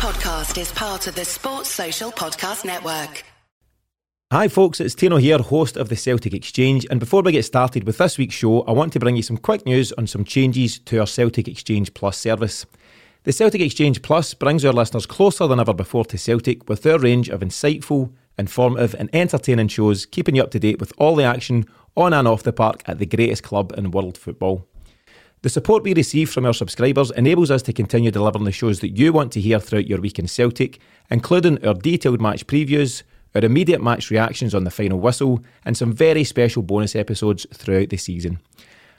podcast is part of the Sports Social Podcast Network. Hi, folks, it's Tino here, host of the Celtic Exchange. And before we get started with this week's show, I want to bring you some quick news on some changes to our Celtic Exchange Plus service. The Celtic Exchange Plus brings our listeners closer than ever before to Celtic with their range of insightful, informative, and entertaining shows, keeping you up to date with all the action on and off the park at the greatest club in world football. The support we receive from our subscribers enables us to continue delivering the shows that you want to hear throughout your week in Celtic, including our detailed match previews, our immediate match reactions on the final whistle, and some very special bonus episodes throughout the season.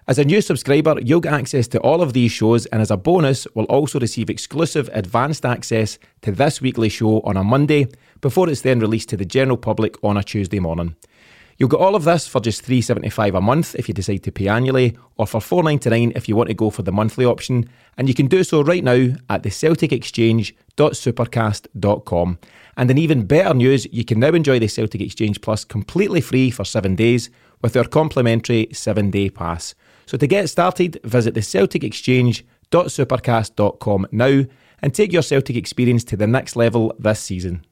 As a new subscriber, you'll get access to all of these shows, and as a bonus, will also receive exclusive advanced access to this weekly show on a Monday before it's then released to the general public on a Tuesday morning. You'll get all of this for just $3.75 a month if you decide to pay annually, or for $4.99 if you want to go for the monthly option. And you can do so right now at the CelticExchange.supercast.com. And in even better news, you can now enjoy the Celtic Exchange Plus completely free for seven days with our complimentary seven day pass. So to get started, visit the CelticExchange.supercast.com now and take your Celtic experience to the next level this season.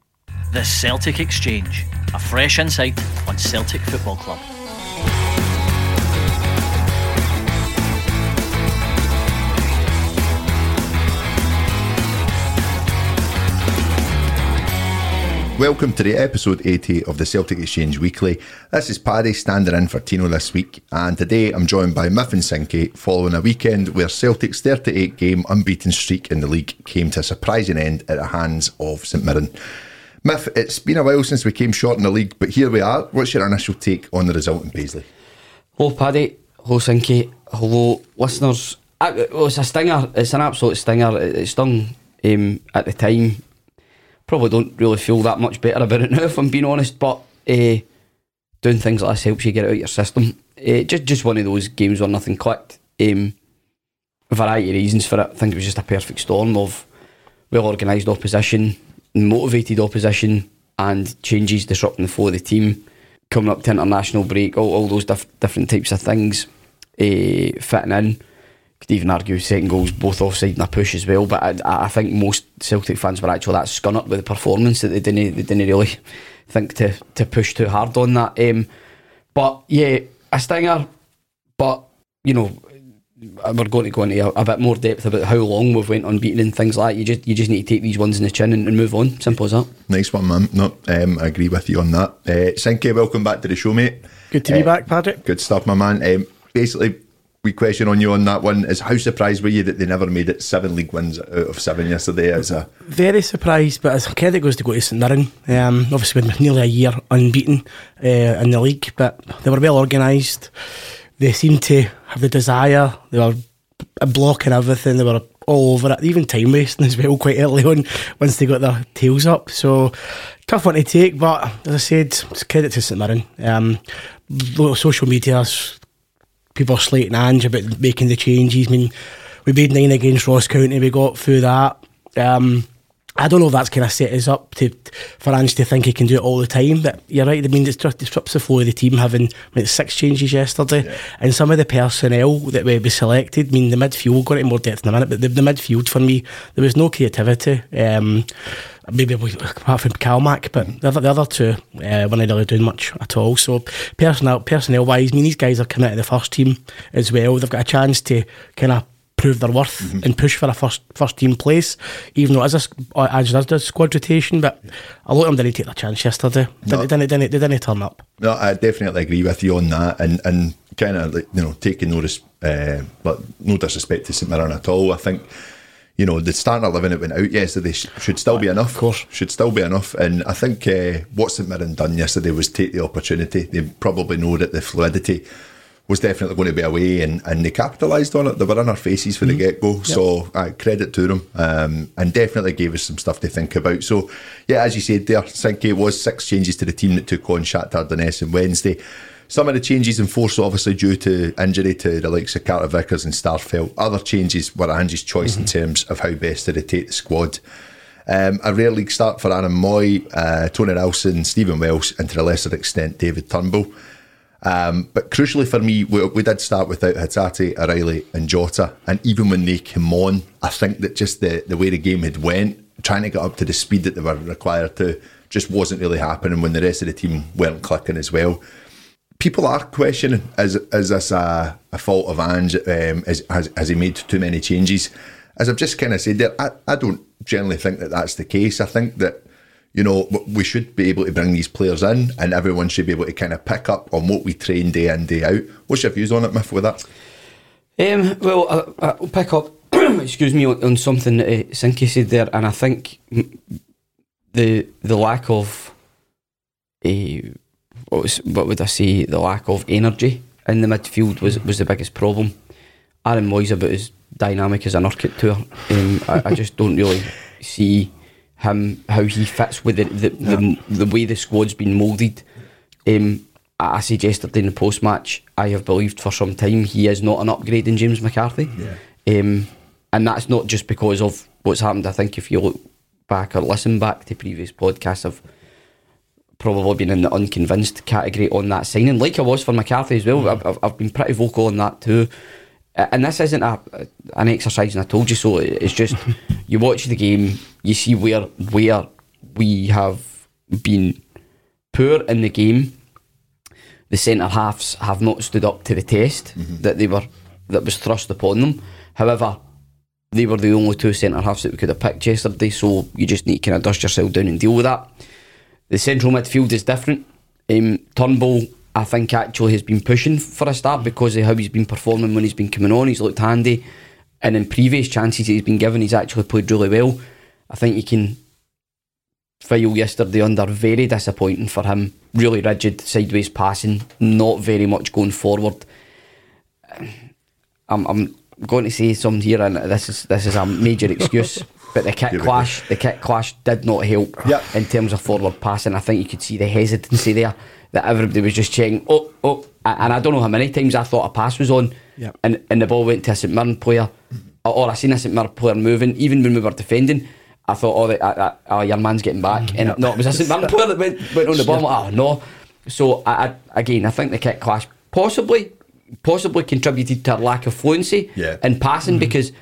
The Celtic Exchange, a fresh insight on Celtic Football Club. Welcome to the episode 80 of the Celtic Exchange Weekly. This is Paddy standing in for Tino this week, and today I'm joined by Miff and Sinky following a weekend where Celtic's 38 game unbeaten streak in the league came to a surprising end at the hands of St Mirren. Miff, it's been a while since we came short in the league, but here we are. What's your initial take on the result in Paisley? Hello, Paddy. Hello, Sinky. Hello, listeners. Uh, well, it's a stinger. It's an absolute stinger. It, stung um, at the time. Probably don't really feel that much better about it now, if I'm being honest. But uh, doing things like this helps you get out of your system. Uh, just, just one of those games where nothing clicked. Um, variety of reasons for it. I think it was just a perfect storm of well organised opposition motivated opposition and changes disrupting the flow of the team, coming up to international break, all, all those diff- different types of things uh, fitting in. Could even argue second goals both offside and a push as well, but I, I think most Celtic fans were actually that scun up with the performance that they didn't they didn't really think to to push too hard on that. Um, but yeah, a stinger, but you know we're going to go into a, a, bit more depth about how long we've went unbeaten and things like that. You just you just need to take these ones in the chin and, and move on. Simple as that. Nice one, man. No, um, I agree with you on that. Uh, Sinky, welcome back to the show, mate. Good to uh, be back, Patrick. Good stuff, my man. Um, basically, we question on you on that one is how surprised were you that they never made it seven league wins out of seven yesterday? As a very surprised, but as credit goes to go to St Mirren. Um, obviously, been nearly a year unbeaten uh, in the league, but they were well organised. They seemed to have the desire. They were blocking everything. They were all over it, even time wasting as well quite early on once they got their tails up. So tough one to take, but as I said, it's credit to St Mirren. Um, social media, people are slating Ange about making the changes. I mean, we made nine against Ross County, we got through that. Um, I don't know if that's kind of set us up to for Ange to think he can do it all the time. But you're right. I mean, it disrupts the flow of the team having like, six changes yesterday, yeah. and some of the personnel that we, we selected. I mean, the midfield got into more depth in a minute, but the, the midfield for me, there was no creativity. Um, maybe apart from Calmac, but the other, the other two uh, weren't really doing much at all. So personnel personnel wise, I mean, these guys are coming out of the first team as well. They've got a chance to kind of prove their worth mm-hmm. and push for a first first team place, even though it is a, as a squad rotation. But a lot of them didn't take their chance yesterday. No. They, didn't, didn't, they didn't turn up. No, I definitely agree with you on that, and and kind of like you know taking notice, uh, but no disrespect to St Mirren at all. I think. You know, the starting eleven that went out yesterday should still be enough. Of course, should still be enough. And I think uh, what St Mirren done yesterday was take the opportunity. They probably know that the fluidity was definitely going to be away, and, and they capitalised on it. They were in our faces from mm-hmm. the get go. Yep. So uh, credit to them, um, and definitely gave us some stuff to think about. So yeah, as you said there, Sinky it was six changes to the team that took on Shakhtar Donetsk on Wednesday. Some of the changes in force obviously due to injury to the likes of Carter Vickers and Starfelt. Other changes were Ange's choice mm-hmm. in terms of how best to rotate the squad. Um, a rare league start for Aaron Mooy, uh, Tony Ralston, Stephen Welsh, and to a lesser extent David Turnbull. Um, but crucially for me, we, we, did start without Hatate, O'Riley, and Jota. And even when they came on, I think that just the, the way the game had went, trying to get up to the speed that they were required to just wasn't really happening when the rest of the team weren't clicking as well. People are questioning is is this a, a fault of Ange? Um, is, has, has he made too many changes? As I've just kind of said there, I, I don't generally think that that's the case. I think that you know we should be able to bring these players in, and everyone should be able to kind of pick up on what we train day in day out. What's your views on it, Miff, with that? Um, well, I, I'll pick up, excuse me, on, on something that uh, Sinky said there, and I think the the lack of a what, was, what would I say the lack of energy in the midfield was was the biggest problem. Aaron Mooy's about as dynamic as an Urquhart tour. Um, I, I just don't really see him how he fits with the the, the, the way the squad's been moulded. Um, I said yesterday in the post match, I have believed for some time he is not an upgrade in James McCarthy. Um, and that's not just because of what's happened. I think if you look back or listen back to previous podcasts, I've probably been in the unconvinced category on that signing, like I was for McCarthy as well. I've, I've, I've been pretty vocal on that too. Uh, And this isn't a, an exercise, and I told you so. It's just you watch the game, you see where where we have been poor in the game. The centre halves have not stood up to the test that they were that was thrust upon them. However, they were the only two centre halves that we could have picked yesterday, so you just need to kind of dust yourself down and deal with that. The central midfield is different. Um, Turnbull, I think, actually has been pushing for a start because of how he's been performing when he's been coming on. He's looked handy, and in previous chances he's been given, he's actually played really well. I think you can file yesterday under very disappointing for him. Really rigid, sideways passing, not very much going forward. I'm, I'm going to say something here, and this is this is a major excuse. But the kick clash, the kick clash did not help Yep. in terms of forward passing. I think you could see the hesitancy there that everybody was just checking. Oh, oh, and I don't know how many times I thought a pass was on, Yep. and and the ball went to a St Mirren player, or, I seen a St Mirren player moving. Even when we were defending, I thought, oh, uh, uh, uh, your man's getting back, and no, it was a St Mirren player that went, went on the ball. Like, oh no. So I, I, again, I think the kick clash possibly possibly contributed to our lack of fluency Yeah. in passing because,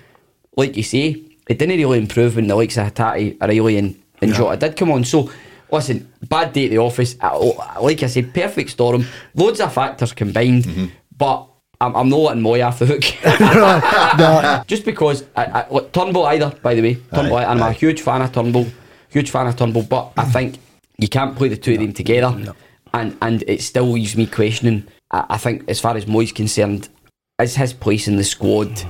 like you say, it didn't really improve when the likes of Hatate, O'Riley, and, and Jota did come on. So, listen, bad day at the office. Like I said, perfect storm, loads of factors combined, Mm-hmm. but. I'm, I'm not letting Mooy off the hook. Just because I, I, look, Turnbull either, by the way, Turnbull, Aye, I'm a huge fan of Turnbull, huge fan of Turnbull, but I think you can't play the two of them together, and and it still leaves me questioning. I, I think as far as Mooy's concerned, is his place in the squad,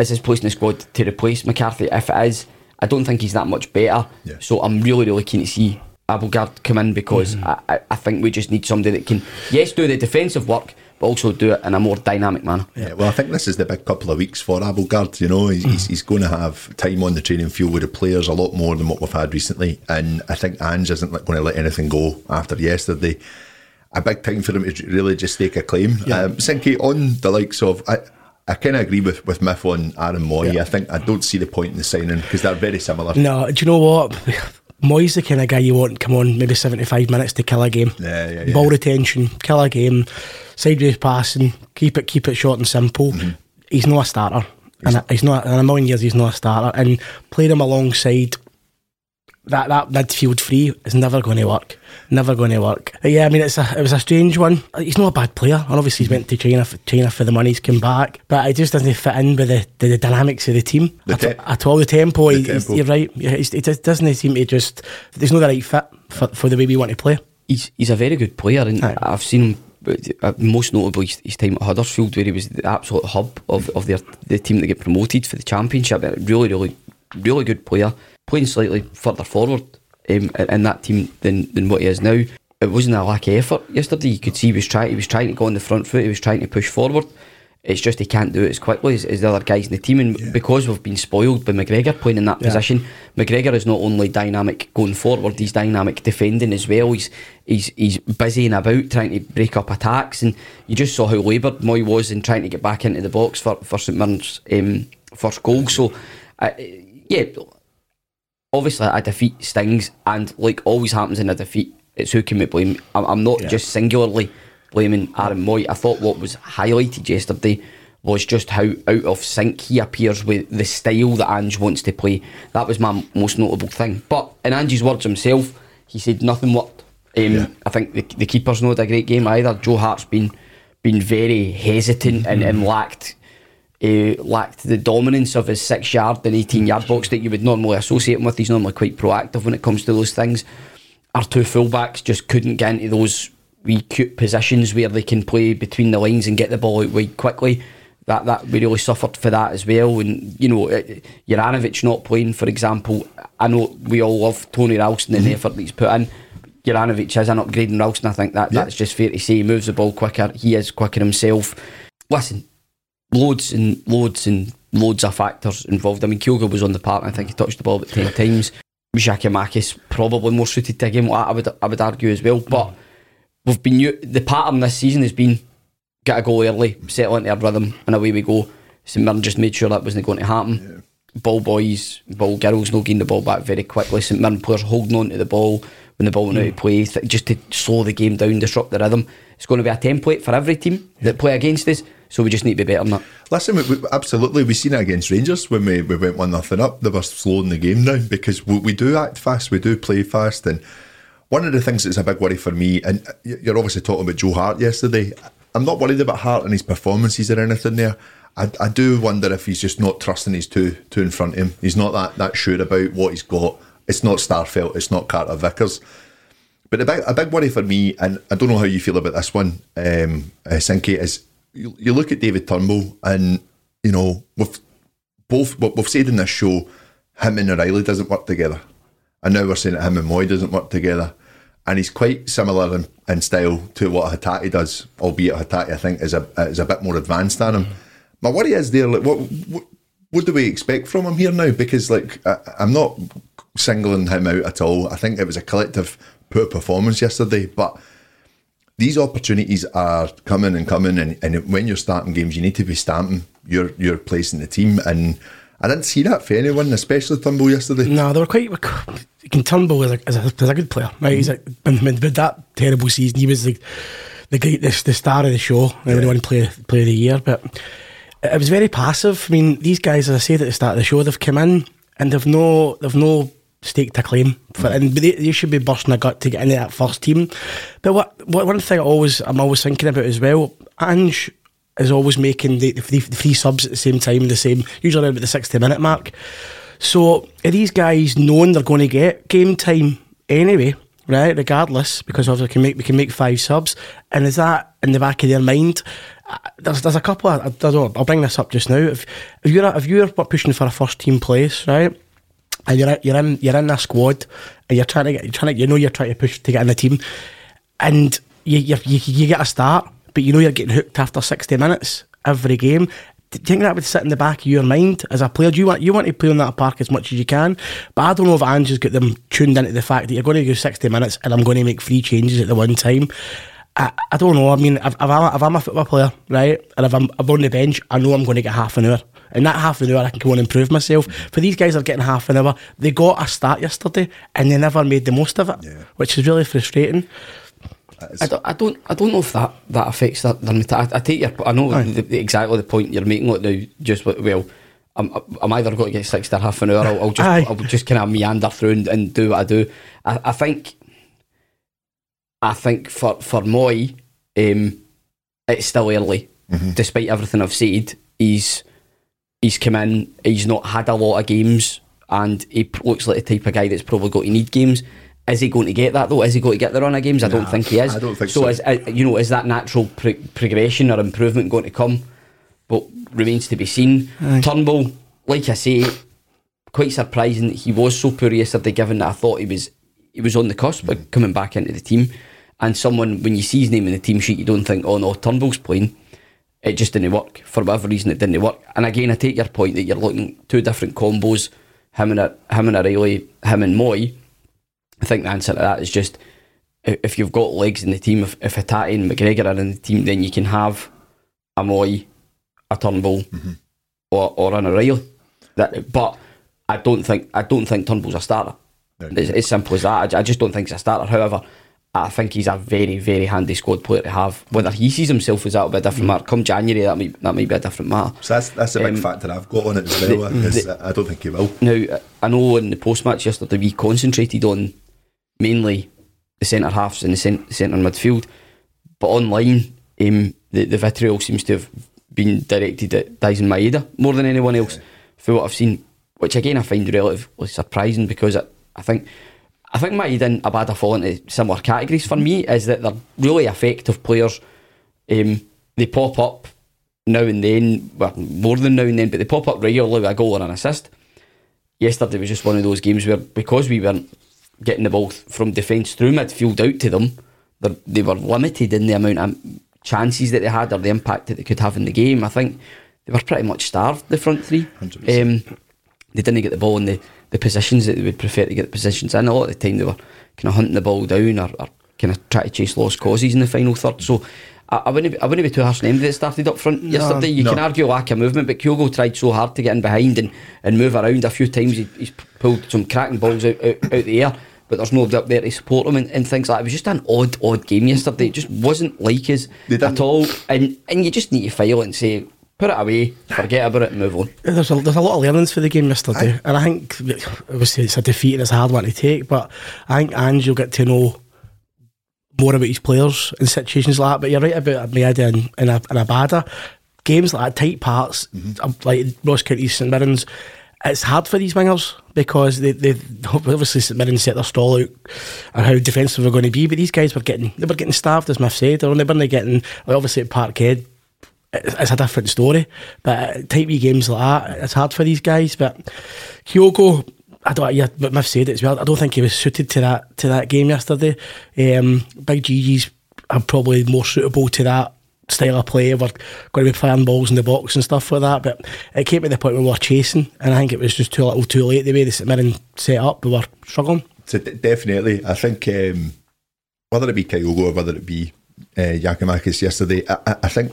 is his place in the squad to replace McCarthy? If it is, I don't think he's that much better. Yeah. So I'm really really keen to see Abildgaard come in because I, I, I think we just need somebody that can yes do the defensive work, but also do it in a more dynamic manner. Yeah, well, I think this is the big couple of weeks for Abildgaard. You know, he's, he's, he's going to have time on the training field with the players a lot more than what we've had recently. And I think Ange isn't going to let anything go after yesterday. A big time for him to really just stake a claim. Um, Sinky, on the likes of. I, I kind of agree with, with Miff on Aaron Mooy. Yeah. I think I don't see the point in the signing because they're very similar. No, do you know what? Mooy's the kind of guy you want come on maybe 75 minutes to kill a game. Yeah, yeah, yeah. Ball retention, kill a game, sideways passing, keep it keep it short and simple. Mm-hmm. He's not a starter. and he's not in a million years he's not a starter. And playing him alongside that that midfield three is never going to work. Never going to work. But yeah, I mean it's a it was a strange one. He's not a bad player, and obviously he's went to China for, China for the money. He's come back, but it just doesn't fit in with the, the, the dynamics of the team The at, te- at all. The tempo, the he's- tempo. you're right. Yeah, he's- it doesn't seem to just. There's no the right fit for, for the way we want to play. he's he's a very good player, and Aye. I've seen him. Uh, most notably, his, his time at Huddersfield, where he was the absolute hub of, of their the team that get promoted for the championship. A really, really, really good player, playing slightly further forward um, in in that team than, than what he is now. It wasn't a lack of effort yesterday. You could see he was trying. He was trying to go on the front foot. He was trying to push forward. It's just he can't do it as quickly as, as the other guys in the team, and because we've been spoiled by McGregor playing in that Yeah. position, McGregor is not only dynamic going forward, he's dynamic defending as well. He's he's he's busy and about trying to break up attacks, and you just saw how laboured Mooy was in trying to get back into the box for for St Mirren's um, first goal. So, uh, yeah, obviously a defeat stings, and like always happens in a defeat, it's who can we blame? I'm, I'm not just singularly blaming Aaron Mooy. I thought what was highlighted yesterday was just how out of sync he appears with the style that Ange wants to play. That was my most notable thing. But in Ange's words himself, he said nothing worked. Um, Yeah. I think the, the keeper's not a great game either. Joe Hart's been been very hesitant and, and lacked uh, lacked the dominance of his six yard and eighteen yard box that you would normally associate him with. He's normally quite proactive when it comes to those things. Our two fullbacks just couldn't get into those wee cute positions where they can play between the lines and get the ball out wide quickly. That that we really suffered for that as well. And you know, uh, Juranovic not playing, for example. I know we all love Tony Ralston and the effort that he's put in. Juranovic is an upgrade in Ralston. I think that Yeah. that's just fair to say. He moves the ball quicker. He is quicker himself. Listen, loads and loads and loads of factors involved. I mean, Kyogo was on the park. I think he touched the ball about ten times. Giakoumakis probably more suited to a game like. I would I would argue as well. But we've been the pattern this season has been get a goal early, settle into a rhythm, and away we go. St Mirren just made sure that wasn't going to happen. Ball boys, ball girls, no getting the ball back very quickly. St Mirren players holding on to the ball when the ball went out of mm. play, th- just to slow the game down, disrupt the rhythm. It's going to be a template for every team that play against us. So we just need to be better than that. Listen, we, we, absolutely, we seen it against Rangers when we, we went one nothing up. They were slowing the game down because we, we do act fast, we do play fast, and one of the things that's a big worry for me, and you're obviously talking about Joe Hart yesterday. I'm not worried about Hart and his performances or anything there. I, I do wonder if he's just not trusting his two two in front of him. He's not that that sure about what he's got. It's not Starfelt. It's not Carter Vickers. But a big, a big worry for me, and I don't know how you feel about this one, um, uh, Sinky, is you, you look at David Turnbull, and you know we've both what we've said in this show, him and O'Riley doesn't work together, and now we're saying that him and Mooy doesn't work together, and he's quite similar in, in style to what Hatate does, albeit Hatate I think is a is a bit more advanced than him. Mm. My worry is there, like what what, what do we expect from him here now? Because like I, I'm not singling him out at all. I think it was a collective poor performance yesterday, but these opportunities are coming and coming, and, and when you're starting games, you need to be stamping your your place in the team. And I didn't see that for anyone, especially Turnbull yesterday. No, they were quite. You can Turnbull is a, is a, is a good player, right? He's like with that terrible season, he was the the great the, the star of the show. Yeah. Won play play of the year, but it was very passive. I mean, these guys, as I said at the start of the show, they've come in and they've no they've no stake to claim for, and they, they should be bursting a gut to get into that first team. But what, what one thing I always I'm always thinking about as well, Ange is always making the, the, three, the subs at the same time, the same usually around the sixty minute mark. So are these guys knowing they're going to get game time anyway? Right, regardless, because obviously we can make we can make five subs, and is that in the back of their mind? Uh, There's there's a couple. Of, I don't. I'll bring this up just now. If if you're if you're pushing for a first team place, right, and you're you're in you're in a squad, and you're trying to get you're trying to you know you're trying to push to get in the team, and you you you, get a start, but you know you're getting hooked after sixty minutes every game. Do you think that would sit in the back of your mind as a player? Do you want you want to play on that park as much as you can? But I don't know if Ange has got them tuned into the fact that you're going to go sixty minutes and I'm going to make three changes at the one time. I, I don't know. I mean, if, if, I'm, if I'm a football player, right, and if I'm, I'm on the bench, I know I'm going to get half an hour. In that half an hour, I can go and improve myself. For these guys, are getting half an hour. They got a start yesterday, and they never made the most of it, Yeah. which is really frustrating. I don't, I don't, I don't know if that, that affects that. their meta- I, I take your, I know the, the, exactly the point you're making. Like now, just well, I'm, I'm either going to get six to half an hour. I'll, I'll just, Aye. I'll just kind of meander through and, and do what I do. I, I think, I think for for Mooy, um, it's still early. Despite everything I've said, he's he's come in. He's not had a lot of games, and he p- looks like the type of guy that's probably going to need games. Is he going to get that though? Is he going to get the run of games? I don't think he is. I don't think so. so. Is uh, you know is that natural pro- progression or improvement going to come? But remains to be seen. Turnbull, like I say, quite surprising that he was so poor yesterday. Given that I thought he was he was on the cusp of coming back into the team, and someone when you see his name in the team sheet, you don't think, oh no, Turnbull's playing. It just didn't work for whatever reason. It didn't work. And again, I take your point that you're looking two different combos. Him and a, him and O'Riley, him and Mooy. I think the answer to that is just if you've got legs in the team, if, if Hatate and McGregor are in the team, then you can have a Mooy, a Turnbull, or, or an O'Riley. That, but I don't think I don't think Turnbull's a starter. No. It's as simple as that. I, I just don't think he's a starter. However, I think he's a very, very handy squad player to have. Whether he sees himself as that will be a different matter. Come January, that might that might be a different matter. So that's that's a big Um, factor I've got on it as well. the- the- I don't think he will. Now, I know in the post match yesterday we concentrated on mainly the centre halves and the cent- centre midfield, but online um, the, the vitriol seems to have been directed at Daizen Maeda more than anyone else for what I've seen, which again I find relatively surprising because I, I think I think Maeda and Abada fall into similar categories for me is that they're really effective players. Um, they pop up now and then, well, more than now and then, but they pop up regularly with a goal or an assist yesterday was just one of those games where because we weren't getting the ball from defence through midfield out to them, they're- were limited in the amount of chances that they had or the impact that they could have in the game. I think they were pretty much starved the front three. Um, they didn't get the ball in the, the positions that they would prefer to get the positions in. A lot of the time they were kind of hunting the ball down or, or kind of try to chase lost causes in the final third. So I, I wouldn't be, I wouldn't be too harsh on anybody that started up front yesterday. You no. can argue lack of movement, but Kyogo tried so hard to get in behind and, and move around a few times. He, he's pulled some cracking balls out, out, out the air, but there's nobody up there to support him and, and things like that. It was just an odd, odd game yesterday. It just wasn't like us at all. And and you just need to file it and say, put it away, forget about it, and move on. There's a, there's a lot of learnings for the game yesterday, and I think obviously it's a defeat and it's a hard one to take. But I think Ange will get to know more about his players in situations like that. But you're right about Maeda and, and, a, and Abada. Games like that, tight parts, um, like Ross County, St Mirren's, it's hard for these wingers because they, they obviously St Mirren set their stall out and how defensive they're going to be. But these guys were getting they were getting starved, as Miff said, or they weren't getting like obviously at Parkhead it's a different story. But tight wee games like that, it's hard for these guys. But Kyogo, I don't. Yeah, but Miff said it as well. I don't think he was suited to that to that game yesterday. Um, Big Gigi's are probably more suitable to that style of play. We're going to be playing balls in the box and stuff like that. But it came to the point where we were chasing, and I think it was just too little, too late. The way the St set up, we were struggling. So d- definitely, I think um, whether it be Kyogo or whether it be uh, Giakoumakis yesterday, I, I think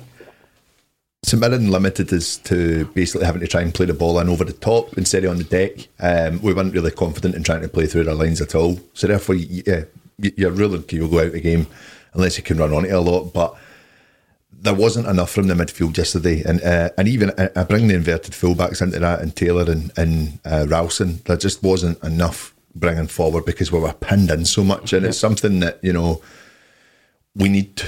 St Mirren limited us to basically having to try and play the ball in over the top instead of on the deck. Um, we weren't really confident in trying to play through our lines at all. So therefore, yeah, you're ruling Kyogo out of the game unless you can run on it a lot. But there wasn't enough from the midfield yesterday, and uh, and even I I bring the inverted fullbacks into that, and Taylor and and uh, Ralston. There just wasn't enough bringing forward because we were pinned in so much, and it's something that you know we need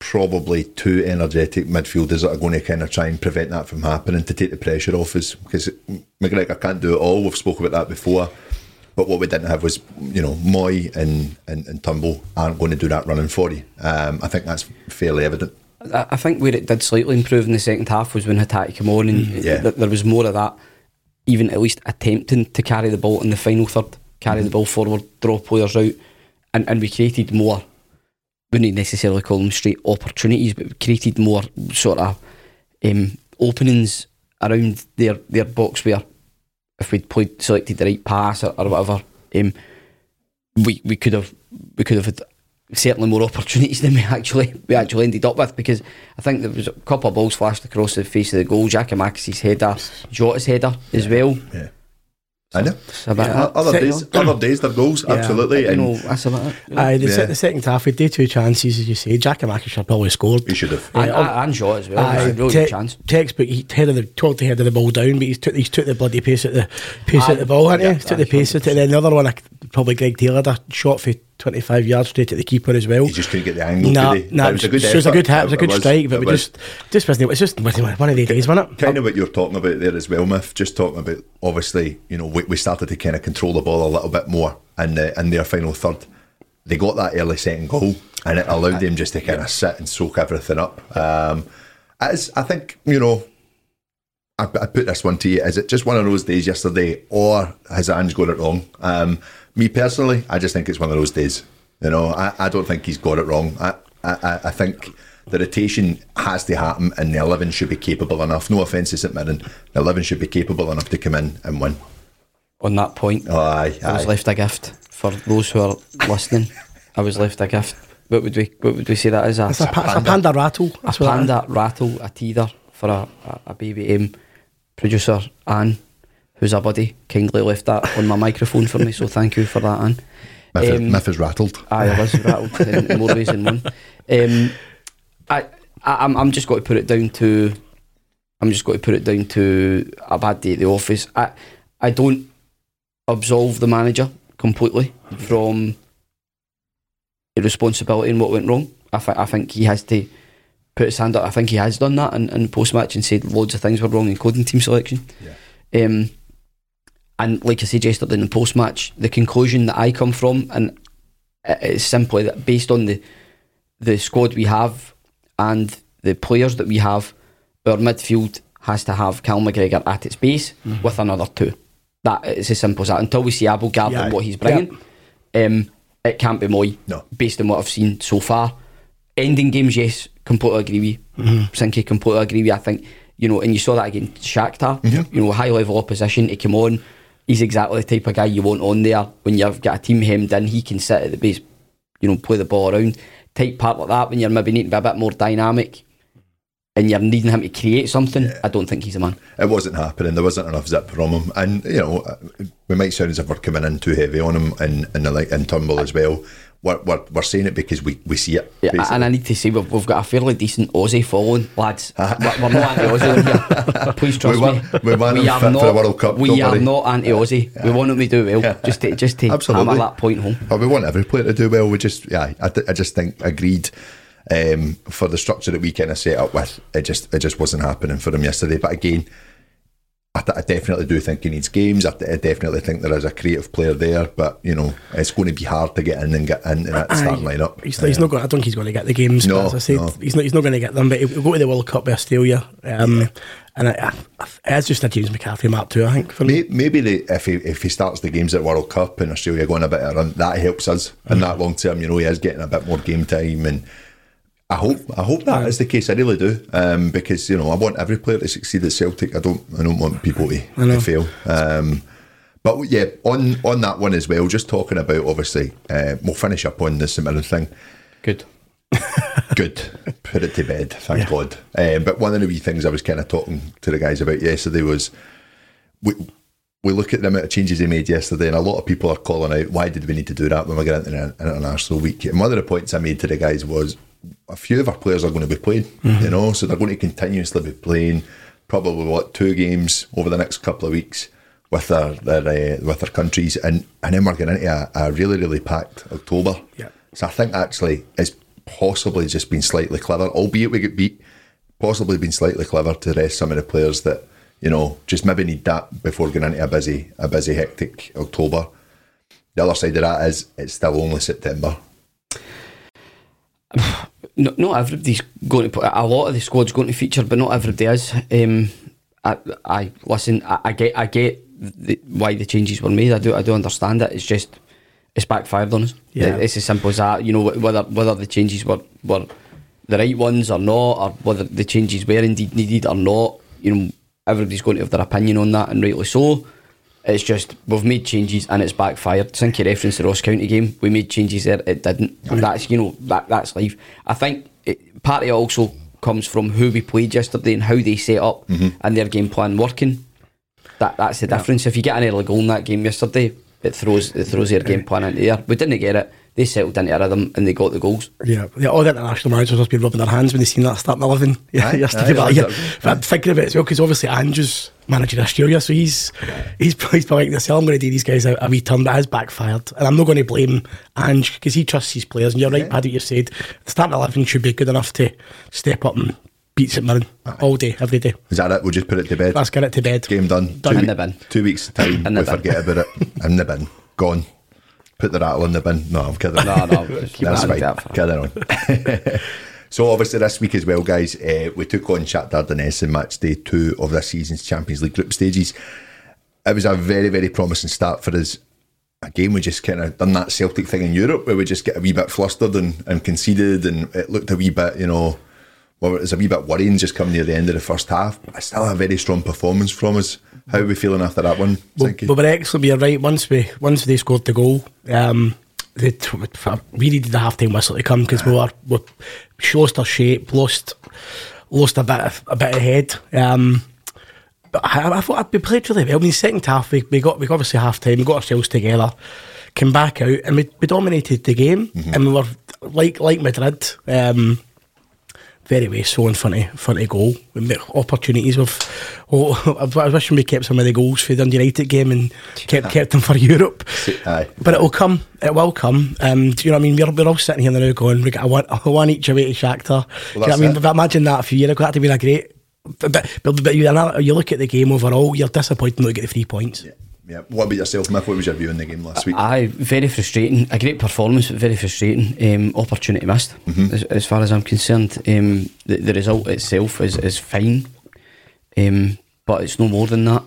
probably two energetic midfielders that are going to kind of try and prevent that from happening to take the pressure off us because McGregor can't do it all. We've spoken about that before. But what we didn't have was, you know, Mooy and, and, and Turnbull aren't going to do that running for you. Um, I think that's fairly evident. I think where it did slightly improve in the second half was when Hatate came on and yeah. th- there was more of that, even at least attempting to carry the ball in the final third, carry the ball forward, draw players out, and, and we created more. Wouldn't necessarily call them straight opportunities, but created more sort of um, openings around their their box where if we'd played selected the right pass or, or whatever, um, we we could have we could have had certainly more opportunities than we actually we actually ended up with because I think there was a couple of balls flashed across the face of the goal. Jack and Giakoumakis' header, Jota's header as well. Yeah. I know. It's a bit Yeah, other Second- days, other days, they're goals, Yeah. absolutely. you know, that's about it. Aye, the, se- the second half, we did two chances, as you say. Jack and should have probably scored. he should have. And, Aye, and Jota as well. Aye, It's a really te- good chance. textbook. He headed the totally headed the ball down, but he's took he's took the bloody pace at the pace Aye. at the ball, hadn't Yeah, he? Took the pace at it. And then the other one, I probably Greg Taylor, had a shot for twenty five yards straight at the keeper as well. He just couldn't get the angle. Nah, nah, It was a good it was a good hit, it was a good strike, but it we was. just just wasn't. It's just wasn't one of the days, wasn't it? kind of what you're talking about there as well, Miff. Just talking about obviously, you know, we, we started to kind of control the ball a little bit more in the, in their final third. They got that early second goal, and it allowed them just to kind of sit and soak everything up. Um, as I think, you know, I, I put this one to you: is it just one of those days yesterday, or has Ange got it wrong? Um, me personally, I just think it's one of those days. You know, I, I don't think he's got it wrong. I, I, I think the rotation has to happen, and the eleven should be capable enough. No offence to St Mirren, the eleven should be capable enough to come in and win. On that point, Oh, aye, I was left a gift for those who are listening. I was left a gift. What would we what would we say that is? A, It's a, pa- it's a panda rattle. a That's what that is. panda rattle, a teether for a, a, a baby aim. Producer Anne, who's a buddy, kindly left that on my microphone for me, so thank you for that, Anne. Miff, is, Um, Miff is rattled. Aye, I was rattled in, in more ways than one. Um, I, I, I'm, I'm just got to put it down to, I'm just got to put it down to a bad day at the office. I, I don't absolve the manager completely from the responsibility in what went wrong. I, th- I think he has to put his hand up. I think he has done that in, in post match and said loads of things were wrong, including team selection. Um, and like I said yesterday in the post match, the conclusion that I come from, and it- it's simply that based on the the squad we have and the players that we have, our midfield has to have Cal McGregor at its base mm-hmm. with another two. That is as simple as that. Until we see Abildgaard Yeah. and what he's bringing, um, it can't be Mooy. No. Based on what I've seen so far, ending games, yes, completely agree with you. Mm-hmm. Sinky, completely agree with. I think you know, and you saw that against Shakhtar. Mm-hmm. You know, high level opposition. He came on. He's exactly the type of guy you want on there when you've got a team hemmed in. He can sit at the base, you know, play the ball around. Type part like that when you're maybe needing to be a bit more dynamic and you're needing him to create something. I don't think he's a man. It wasn't happening. There wasn't enough zip from him, and you know we might sound as if we're coming in too heavy on him the, like in Turnbull as well. We're, we're, we're saying it because we, we see it. Yeah, basically. and I need to say we've, we've got a fairly decent Aussie following, lads. we're, we're not anti-Aussie here. Please trust We want- me. we them are fit for not, the World Cup, We don't are worry. not anti-Aussie. We want them to do well. Just to just to Absolutely. hammer that point home. Oh, we want every player to do well. We just, yeah, I, I just think agreed um, for the structure that we kind of set up with. It just, it just wasn't happening for them yesterday. But again, I, I definitely do think he needs games. I, I definitely think there is a creative player there, but you know, it's going to be hard to get in and get in in that starting lineup. He's, he's not going. I don't think he's going to get the games. No, but as I said, no. he's not. He's not going to get them. But he'll go to the World Cup with Australia. Um, And I, it's just a James McCarthy map too. I think for me. Maybe the, if he if he starts the games at World Cup and Australia going a bit run, that helps us in that long term. You know, he is getting a bit more game time, and I hope I hope that is the case. I really do, um, because you know I want every player to succeed at Celtic. I don't I don't want people to, to fail. Um, but yeah, on on that one as well. Just talking about obviously, uh, we'll finish up on the St Mirren thing. Good. Good. Put it to bed, thank God. Um, but one of the wee things I was kind of talking to the guys about yesterday was we we look at the amount of changes they made yesterday, and a lot of people are calling out, why did we need to do that when we get into an international week? And one of the points I made to the guys was a few of our players are going to be playing, you know, so they're going to continuously be playing probably what two games over the next couple of weeks with their, their uh, with their countries, and and then we're getting into a, a really really packed October. Yeah. So I think actually it's possibly just been slightly clever, albeit we get beat. Possibly been slightly clever to rest some of the players that you know just maybe need that before going into a busy a busy hectic October. The other side of that is it's still only September. No, not everybody's going to put a lot of the squad's going to feature, but not everybody is. Um, I, I listen. I, I get, I get the, why the changes were made. I do, I do understand it. It's just it's backfired on us. Yeah. It's as simple as that. You know, whether whether the changes were were the right ones or not, or whether the changes were indeed needed or not. You know, everybody's going to have their opinion on that, and rightly so. It's just we've made changes and it's backfired. Since you referenced the Ross County game, we made changes there, it didn't. And that's you know that that's life. I think it, part of it also comes from who we played yesterday and how they set up mm-hmm. and their game plan working. That that's the difference. If you get an early goal in that game yesterday, it throws it throws their game uh, plan into there. We didn't get it. They settled into a rhythm and they got the goals. Yeah, yeah, oh, all the international managers must be rubbing their hands when they seen that starting eleven. Yeah, Aye, yesterday. aye, but yeah, aye. but I'm thinking about it as well because obviously Andrew's managing Australia, so he's he's he's probably like this. I'm going to do these guys a, a wee turn, but it has backfired, and I'm not going to blame Ange because he trusts his players. And you're right, Paddy. You said the starting eleven should be good enough to step up and beat St Mirren all day, every day. Is that it? We'll just put it to bed. Let's get it to bed. Game done. Done. Two, In the bin. two weeks time. In the we bin. forget about it. In the bin. Gone. Put the rattle in the bin. No, I'm kidding. No, no, That's fine. that. Kidding on. so obviously this week as well, guys, uh, we took on Shakhtar Donetsk in match day two of this season's Champions League group stages. It was a very, very promising start for us. Again, we just kind of done that Celtic thing in Europe where we just get a wee bit flustered and, and conceded, and it looked a wee bit, you know, well, it was a wee bit worrying just coming near the end of the first half. But still a very strong performance from us. How are we feeling after that one? We, Thank we were excellent. You're right. Once we once they scored the goal, um, they we needed the half time whistle to come because we were we lost our shape, lost lost a bit of, a bit ahead. Um, but I, I thought we played really well. I mean, second half we, we got we got obviously half time. We got ourselves together. came back out and we, we dominated the game and we were like like Madrid. Um, very wasteful in front of front of goal. Opportunities with. Oh, I wish we kept some of the goals for the United game and kept kept them for Europe. Aye. But it will come. It will come. Um, do you know what I mean? We're, we're all sitting here now going, we got a one, a one each away to Shakhtar. do you know what I mean? it. But imagine that a few years ago. That'd have been a great. But, but, but you, you look at the game overall, you're disappointed not to get the three points. Yeah. What about yourself, Miff? What was your view on the game last week? Aye, very frustrating. A great performance, but very frustrating. Um, opportunity missed, as, as far as I'm concerned. Um, the, the result itself is, is fine, um, but it's no more than that.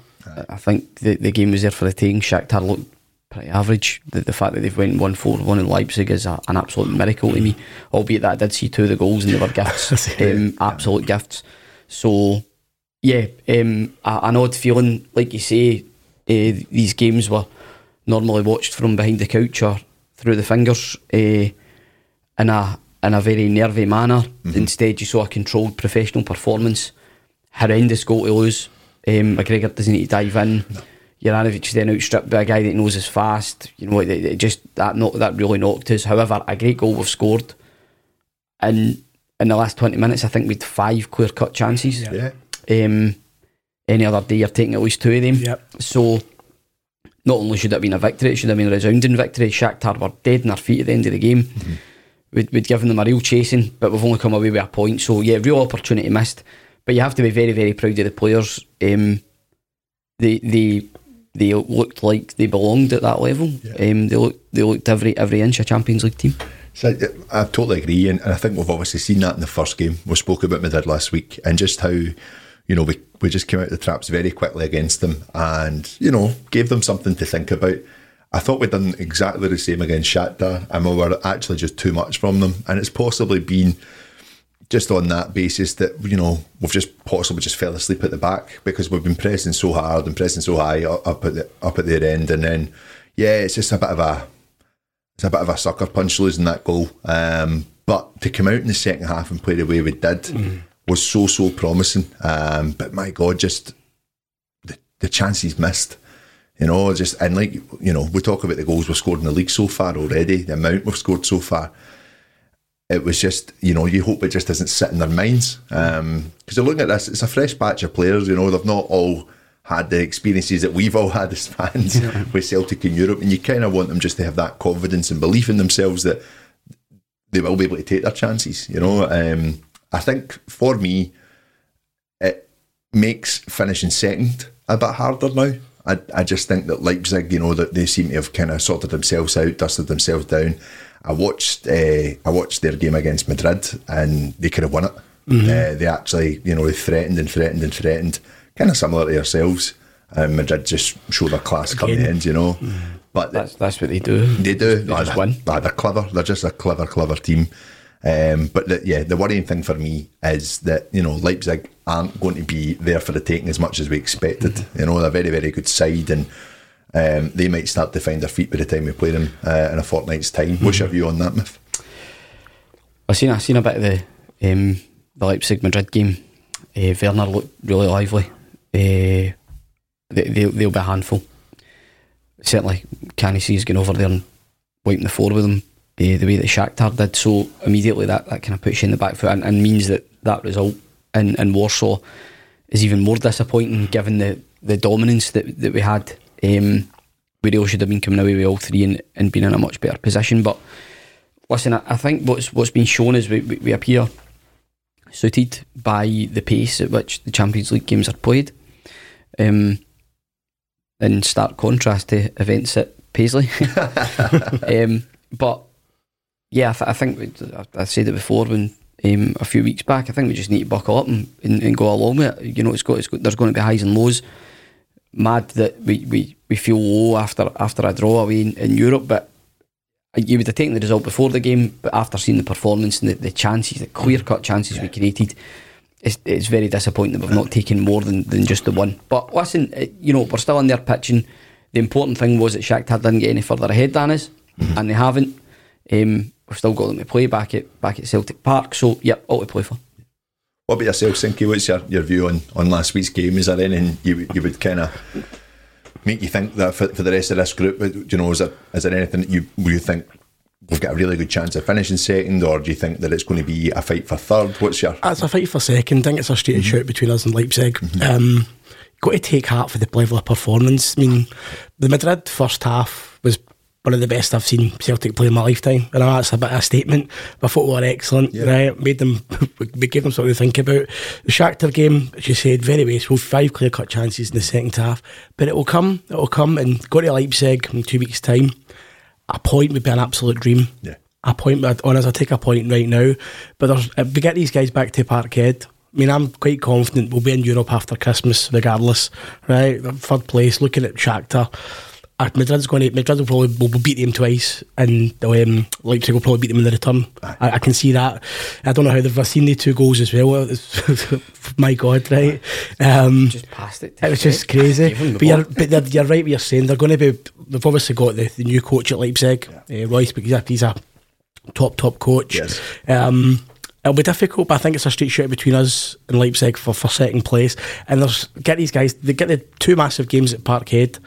I think the, the game was there for the taking. Shakhtar looked pretty average. The, the fact that they've went 1 4 1 in Leipzig is a, an absolute miracle to me, albeit that I did see two of the goals and they were gifts, um, absolute gifts. So, yeah, um, an odd feeling, like you say, uh, these games were normally watched from behind the couch or through the fingers uh, in a in a very nervy manner. Instead, you saw a controlled professional performance. Horrendous goal to lose. Um, McGregor doesn't need to dive in. Juranovic then outstripped by a guy that knows us fast. You know, it, it just that not that really knocked us. However, a great goal we've scored. And in the last twenty minutes, I think we had five clear cut chances. yeah. Um, any other day, you're taking at least two of them. Yep. So, not only should it have been a victory, it should have been a resounding victory. Shakhtar were dead in their feet at the end of the game. We'd, we'd given them a real chasing, but we've only come away with a point. So, yeah, real opportunity missed. But you have to be very, very proud of the players. Um, they, they, they looked like they belonged at that level. Um, they looked, they looked every every inch a Champions League team. So I, I totally agree, and, and I think we've obviously seen that in the first game. We spoke about Madrid last week, and just how you know we we just came out of the traps very quickly against them, and you know gave them something to think about. I thought we'd done exactly the same against Shakhtar, and we were actually just too much from them, and it's possibly been just on that basis that you know we've just possibly just fell asleep at the back because we've been pressing so hard and pressing so high up at the up at their end, and then yeah, it's just a bit of a it's a bit of a sucker punch losing that goal. Um, but to come out in the second half and play the way we did was so so promising. Um, but my God, just the, the chances missed. You know, just and like you know, we talk about the goals we've scored in the league so far already, the amount we've scored so far. It was just, you know, you hope it just doesn't sit in their minds. Because you're looking at this, it's a fresh batch of players, you know, they've not all had the experiences that we've all had as fans with Celtic in Europe. And you kind of want them just to have that confidence and belief in themselves that they will be able to take their chances, you know. Um, I think for me, it makes finishing second a bit harder now. I, I just think that Leipzig, you know, that they seem to have kind of sorted themselves out, dusted themselves down. I watched uh, I watched their game against Madrid and they could have won it. Uh, they actually, you know, they threatened and threatened and threatened, kind of similar to yourselves. And Madrid just showed their class coming end, you know. But That's that's what they do. they do. They Oh, just they're, win. they're clever. They're just a clever, clever team. Um, but the, yeah, the worrying thing for me is that you know Leipzig aren't going to be there for the taking as much as we expected. You know, they're a very, very good side, and um, they might start to find their feet by the time we play them uh, in a fortnight's time. What's your view on that, Miff? I seen I seen a bit of the um, the Leipzig Madrid game. Uh, Werner looked really lively. Uh, they, they they'll be a handful. Certainly, can see is going over there and wiping the floor with them uh, the way that Shakhtar did. So immediately that, that kind of puts you in the back foot and, and means that that result in, in Warsaw is even more disappointing given the, the dominance that, that we had. Um, we really should have been coming away with all three and, and been in a much better position. But listen, I, I think what's what's been shown is we, we, we appear suited by the pace at which the Champions League games are played. Um, in stark contrast to events at Paisley. um, but yeah, I, th- I think we, I, I said it before when um, a few weeks back. I think we just need to buckle up and, and, and go along with it. You know, it's got, it's got there's going to be highs and lows. Mad that we, we, we feel low after after a draw away in, in Europe, but you would have taken the result before the game, but after seeing the performance and the, the chances, the clear cut chances we created, it's, it's very disappointing that we've not taken more than, than just the one. But listen, you know, we're still in there pitching. The important thing was that Shakhtar didn't get any further ahead than us, and they haven't. Um, we've still got them to play back at back at Celtic Park, so yep, all to play for. What about yourself, Sinky? What's your, your view on, on last week's game? Is there anything you, would- you would kind of make you think that for, for the rest of this group, do you know, is there, is there anything that you you think we've got a really good chance of finishing second, or do you think that it's going to be a fight for third? What's your It's a fight for second. I think it's a straight Mm-hmm. shout between us and Leipzig. Um, got to take heart for the level of performance. I mean, the Madrid first half was one of the best I've seen Celtic play in my lifetime. And that's a bit of a statement. But I thought we were excellent, right? Made them, we gave them something to think about. The Shakhtar game, as you said, very wasteful. Five clear cut chances in the second half. But it will come, it will come. And go to Leipzig in two weeks' time. A point would be an absolute dream Yeah. a point, but honest, I take a point right now. But if we get these guys back to Parkhead, I mean, I'm quite confident we'll be in Europe after Christmas, regardless, right? Third place, looking at Shakhtar. Uh, Madrid's going to, Madrid will probably will beat them twice, and um, Leipzig will probably beat them in the return. I, I can see that. I don't know how they've I've seen the two goals as well. My God, right? Um, Just passed it. to it was just crazy. Gave him the But you're, but you're right what you're saying. They're going to be. They've obviously got the, the new coach at Leipzig, uh, Rose, because he's a, top, top coach. Yes. Um, it'll be difficult, but I think it's a straight shot between us and Leipzig for, for second place. And there's get these guys. They get the two massive games at Parkhead.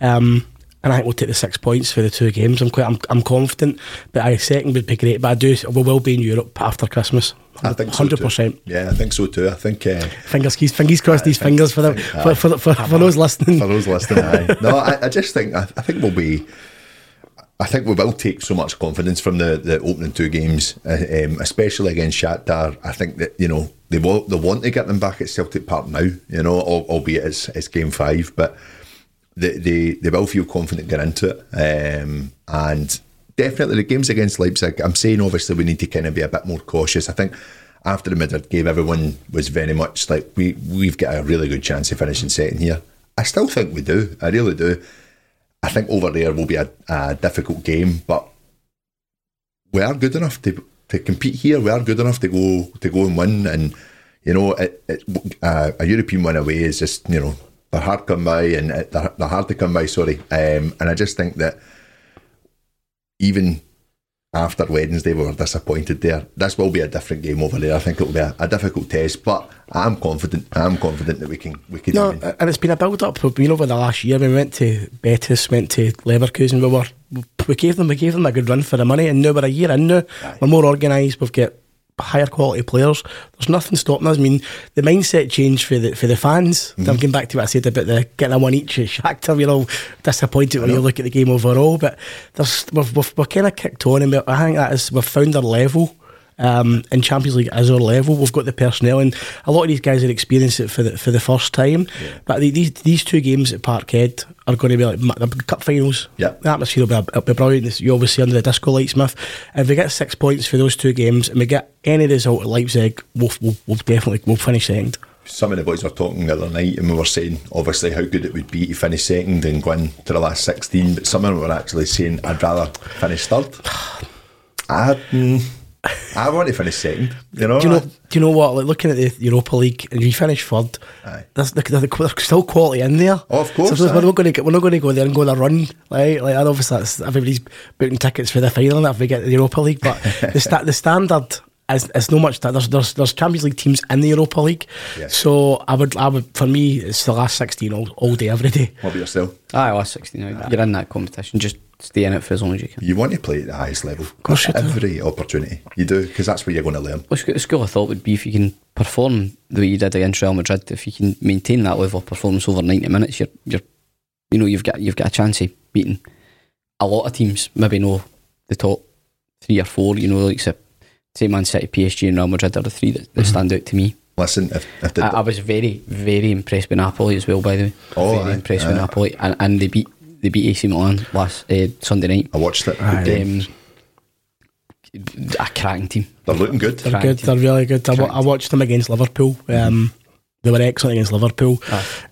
Um, and I think we'll take the six points for the two games. I'm quite, I'm, I'm confident. But I second would be great. But I do, we will be in Europe after Christmas. I think hundred too. percent. Yeah, I think so too. I think uh, Fingers, keys, fingers crossed. These fingers for them, for, for, for, for those listening. for those listening, aye. no, I, I just think I, I think we'll be. I think we will take so much confidence from the, the opening two games, uh, um, especially against Shakhtar. I think that you know they will they want to get them back at Celtic Park now. You know, albeit it's, it's game five, but they, they they will feel confident getting into it. Um, and definitely the games against Leipzig. I'm saying obviously we need to kind of be a bit more cautious. I think after the Madrid game, everyone was very much like we we've got a really good chance of finishing second here. I still think we do. I really do. I think over there will be a, a difficult game, but we are good enough to to compete here. We are good enough to go to go and win. And you know, it, it, uh, a European win away is just you know they're hard to come by, and they're, they're hard to come by. Sorry, um, and I just think that even after Wednesday we were disappointed there. This will be a different game over there. I think it will be a, a difficult test, but I'm confident. I'm confident that we can we can. No, win. and it's been a build up. We've been over the last year, we went to Betis, went to Leverkusen. We were we gave them we gave them a good run for the money, and now we're a year in now. We're more organised. We've got higher quality players. There's nothing stopping us. I mean, the mindset change for the for the fans. Mm-hmm. I'm going back to what I said about the getting a one each at Shakhtar. You're all disappointed when you look at the game overall, but there's we've we've, we're kind of kicked on, and I think that is we've found our level. Um, in Champions League as our level, we've got the personnel, and a lot of these guys had experienced it for the for the first time. But the, these these two games at Parkhead are going to be like cup finals. Yeah. the atmosphere will be, it'll be brilliant. You always see under the disco light, Smith. If we get six points for those two games, and we get any result at Leipzig, we'll, we'll, we'll definitely we'll finish second. some of the boys were talking the other night and we were saying obviously how good it would be to finish second and go in to the last 16 but some of them were actually saying I'd rather finish third I, mm, I want to finish second you know, Do you know? Do you know what? Like looking at the Europa League, and you finish third. Aye. There's, there's, there's still quality in there. Oh, of course, So we're not going to we're not going to go there and go on a run, right? Like and obviously that's, everybody's booking tickets for the final if we get the Europa League. But the sta- the standard is it's no much that there's, there's there's Champions League teams in the Europa League. Yes. So I would I would for me it's the last sixteen all, all day every day. what about yourself Aye, last 16 out. You're in that competition. Just stay in it for as long as you can. you want to play at the highest level Of course you do. every opportunity you do because that's where you're going to learn Well, the school of thought would be if you can perform the way you did against Real Madrid, if you can maintain that level of performance over 90 minutes, you're, you're you know, you've got you've got a chance of beating a lot of teams, maybe no the top three or four, you know, like say, say Man City, PSG and Real Madrid are the three that, that mm-hmm. stand out to me. listen if, if the, I, I was very, very impressed with Napoli as well, by the way. Oh, very aye, impressed with. Napoli. And, and they beat they beat AC Milan last uh, Sunday night. I watched it Aye. game. Um, a cracking team. they're looking good They're Cracking good. They're really good. I, I watched them against Liverpool. Um, they were excellent against Liverpool,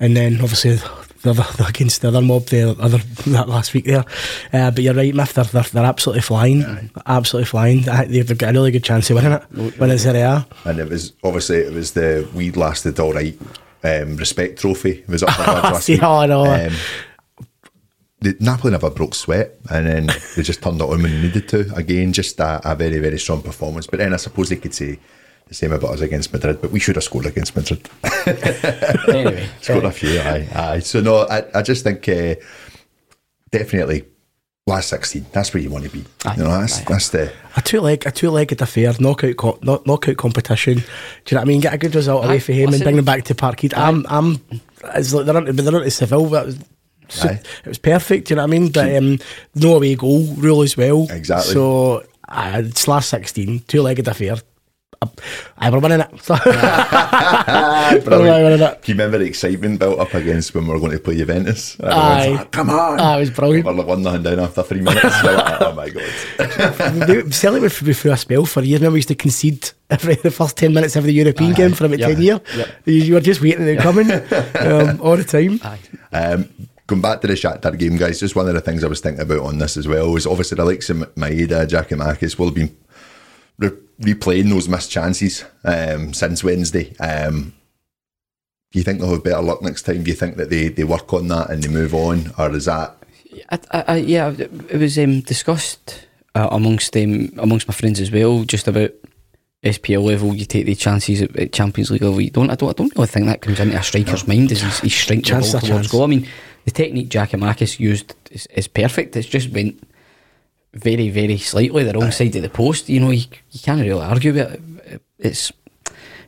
and then obviously the other, against the other mob there other that last week there. Uh, but you're right, Miff. They're, they're, they're absolutely flying, absolutely flying. I They've they've got a really good chance of winning it. Winning Serie A. and it was obviously it was the we lasted all right um, respect trophy was up there last See, week. oh, I know. Um, the Napoli never broke sweat, and then they just turned it on when they needed to. Again, just a, a very very strong performance. But then I suppose they could say the same about us against Madrid, but we should have scored against Madrid. anyway, scored a few, aye, aye. So no, I, I just think uh, definitely last sixteen. That's where you want to be. Aye, you know, that's aye. that's the A two leg, a two legged affair, knockout, co- knock, knockout competition. Do you know what I mean? Get a good result away Aye, for him and bring him back to Parkhead. I'm, I'm. It's like they're on, they're on to Seville, but it was, so- Aye. it was perfect. You know what I mean? But um, no away goal rule as well. Exactly. So uh, it's last sixteen, two legged affair. I, I were winning it. So- Brilliant. We're winning. Do you remember the excitement built up against when we were going to play Juventus? Aye. like, Come on! Aye, it was brilliant. We were like one nothing down after three minutes. Like, oh my god! They- Celtic would be through a spell for years. Remember, we used to concede every the first ten minutes of the European game for about Yep. ten years. Yep. You, you were just waiting it coming um, all the time. Um, going back to the Shakhtar game, guys, just one of the things I was thinking about on this as well was obviously the likes of Maeda, Giakoumakis will have been re- replaying those missed chances um, since Wednesday. Um, do you think they'll have better luck next time? Do you think that they, they work on that and they move on, or is that I, I, I, yeah, it was um, discussed uh, amongst um, amongst my friends as well, just about SPL level. You take the chances at, at Champions League level. You don't. I don't. I don't really think that comes into a striker's mind as he's, he's striking the ball towards chance. goal. I mean, the technique Giakoumakis used is, is perfect. It's just went very, very slightly the wrong side of the post. You know, you, you can't really argue with it. It's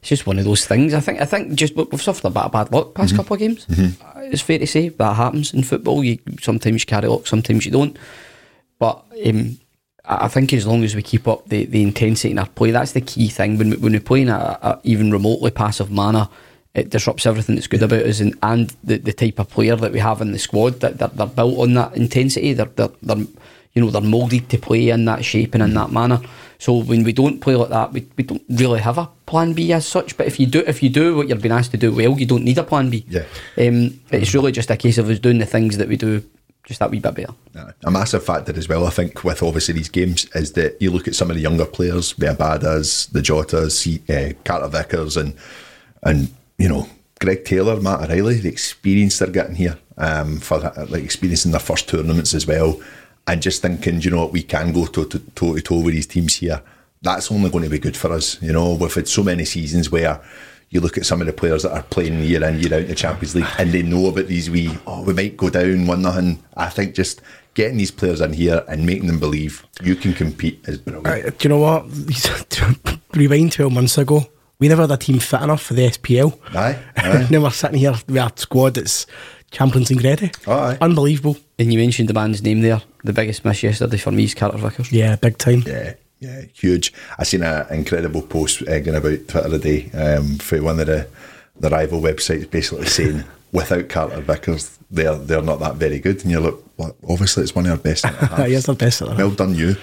it's just one of those things. I think I think just we've suffered a bit of bad luck past couple of games. Uh, It's fair to say that happens in football. You sometimes you carry luck, sometimes you don't. But um, I I think as long as we keep up the, the intensity in our play, that's the key thing. When we, when we play in a, a even remotely passive manner, it disrupts everything that's good about us and, and the, the type of player that we have in the squad. That they're, they're built on that intensity. They're, they're, they're you know they're moulded to play in that shape and in that manner. So when we don't play like that, we, we don't really have a plan B as such. But if you do if you do what you're being asked to do well, you don't need a plan B. Yeah. Um, it's really just a case of us doing the things that we do just that wee bit better. A massive factor as well, I think, with obviously these games is that you look at some of the younger players, the Abadas, the Jotas, uh, Carter Vickers, and and you know Greg Taylor, Matt O'Riley, the experience they're getting here um, for like experiencing their first tournaments as well, and just thinking, you know what, we can go toe to toe to toe with these teams here. That's only going to be good for us. You know, we've had so many seasons where you look at some of the players that are playing year in, year out in the Champions League and they know about these wee, oh, we might go down one nothing. I think just getting these players in here and making them believe you can compete is brilliant. Uh, do you know what? Rewind 12 months ago, we never had a team fit enough for the SPL. Aye, aye. now we're sitting here with a squad that's Champions League ready. Oh, aye. Unbelievable. And you mentioned the man's name there. The biggest miss yesterday for me is Carter Vickers. Yeah, big time. Yeah, yeah, huge. I seen an incredible post uh, going about Twitter today um, for one of the, the rival websites basically saying without Carter Vickers, they're they're not that very good. And you're like, well, obviously it's one of our best. He the best. Well done, you.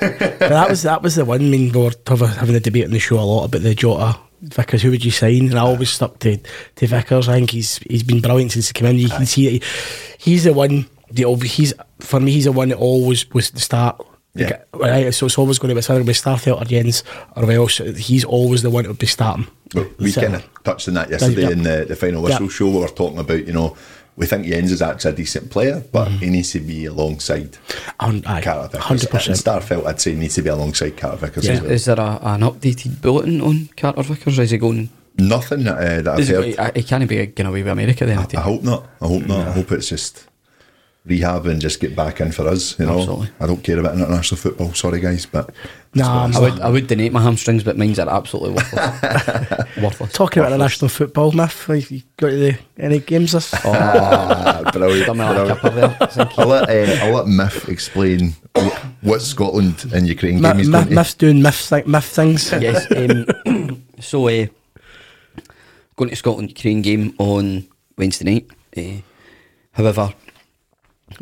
But that was that was the one. I mean, we were having having a debate on the show a lot about the Jota Vickers. Who would you sign? And I always stuck to to Vickers. I think he's he's been brilliant since he came in. You can see that he, he's the one. The he's for me. He's the one that always was the start. Yeah. Like, right, so it's always going to be it's either going to be Starfelt or Jenz or else. He's always the one that would be starting. Well, we kind of touched on that yesterday Yeah. in the, the final whistle Yeah. show. We were talking about, you know, we think Jenz is actually a decent player, but he needs to be alongside Un- Carter Vickers. 100%. And Starfelt, I'd say, needs to be alongside Carter Vickers Yeah. as well. Is there a, an updated bulletin on Carter Vickers? Or is he going? Nothing uh, that I've Is heard. it, he can't be going away with America then. I I take it. hope not. I hope not. I hope it's just rehab and just get back in for us. You know, Absolutely. I don't care about international football. Sorry, guys, but Nah, I would, I would donate my hamstrings, but mine's are absolutely worthless. worthless. Talking about international football, Miff. Have you got to the, any games this? ah, brilliant. Done me on a brilliant. there. I'll let uh, I'll let Miff explain what Scotland and Ukraine Mi- game he's Mi- going to. Miff's doing Miff, thi- Miff things. yes. Um, so, uh, going to Scotland Ukraine game on Wednesday night. Uh, however,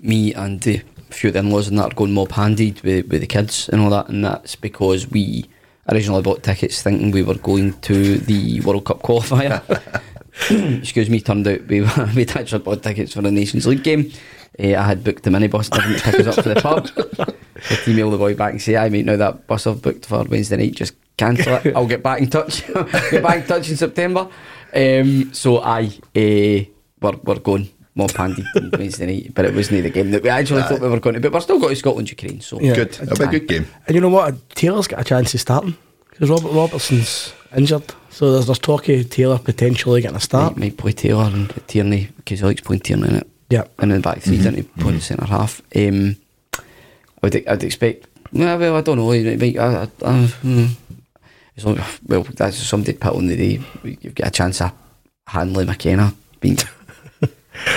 me and the few of the in-laws and that are going mob handed with, with the kids and all that, and that's because we originally bought tickets thinking we were going to the World Cup qualifier. Excuse me, turned out we we'd actually bought tickets for the Nations League game. Uh, I had booked the minibus didn't pick us up for the pub. I'd email the boy back and say, I mate, now that bus I've booked for Wednesday night, just cancel it. I'll get back in touch. get back in touch in September. Um, so I uh, we're, we're going mob handy on Wednesday night, but it wasn't the game that we actually thought we were going to. But we're still going to Scotland Ukraine. So Yeah. Good. It'll be a good game. And you know what? Taylor's got a chance of starting because Robert Robertson's injured. So there's, there's talk of Taylor potentially getting a start. Might, might play Taylor and Tierney because he likes playing Tierney in it. Yeah. And then back 3 didn't he? Playing centre half. Um, I would I'd expect. Well, well I don't know. he might- I, I, I. As long- well, that's somebody put on the day. You've got a chance of Hanley McKenna being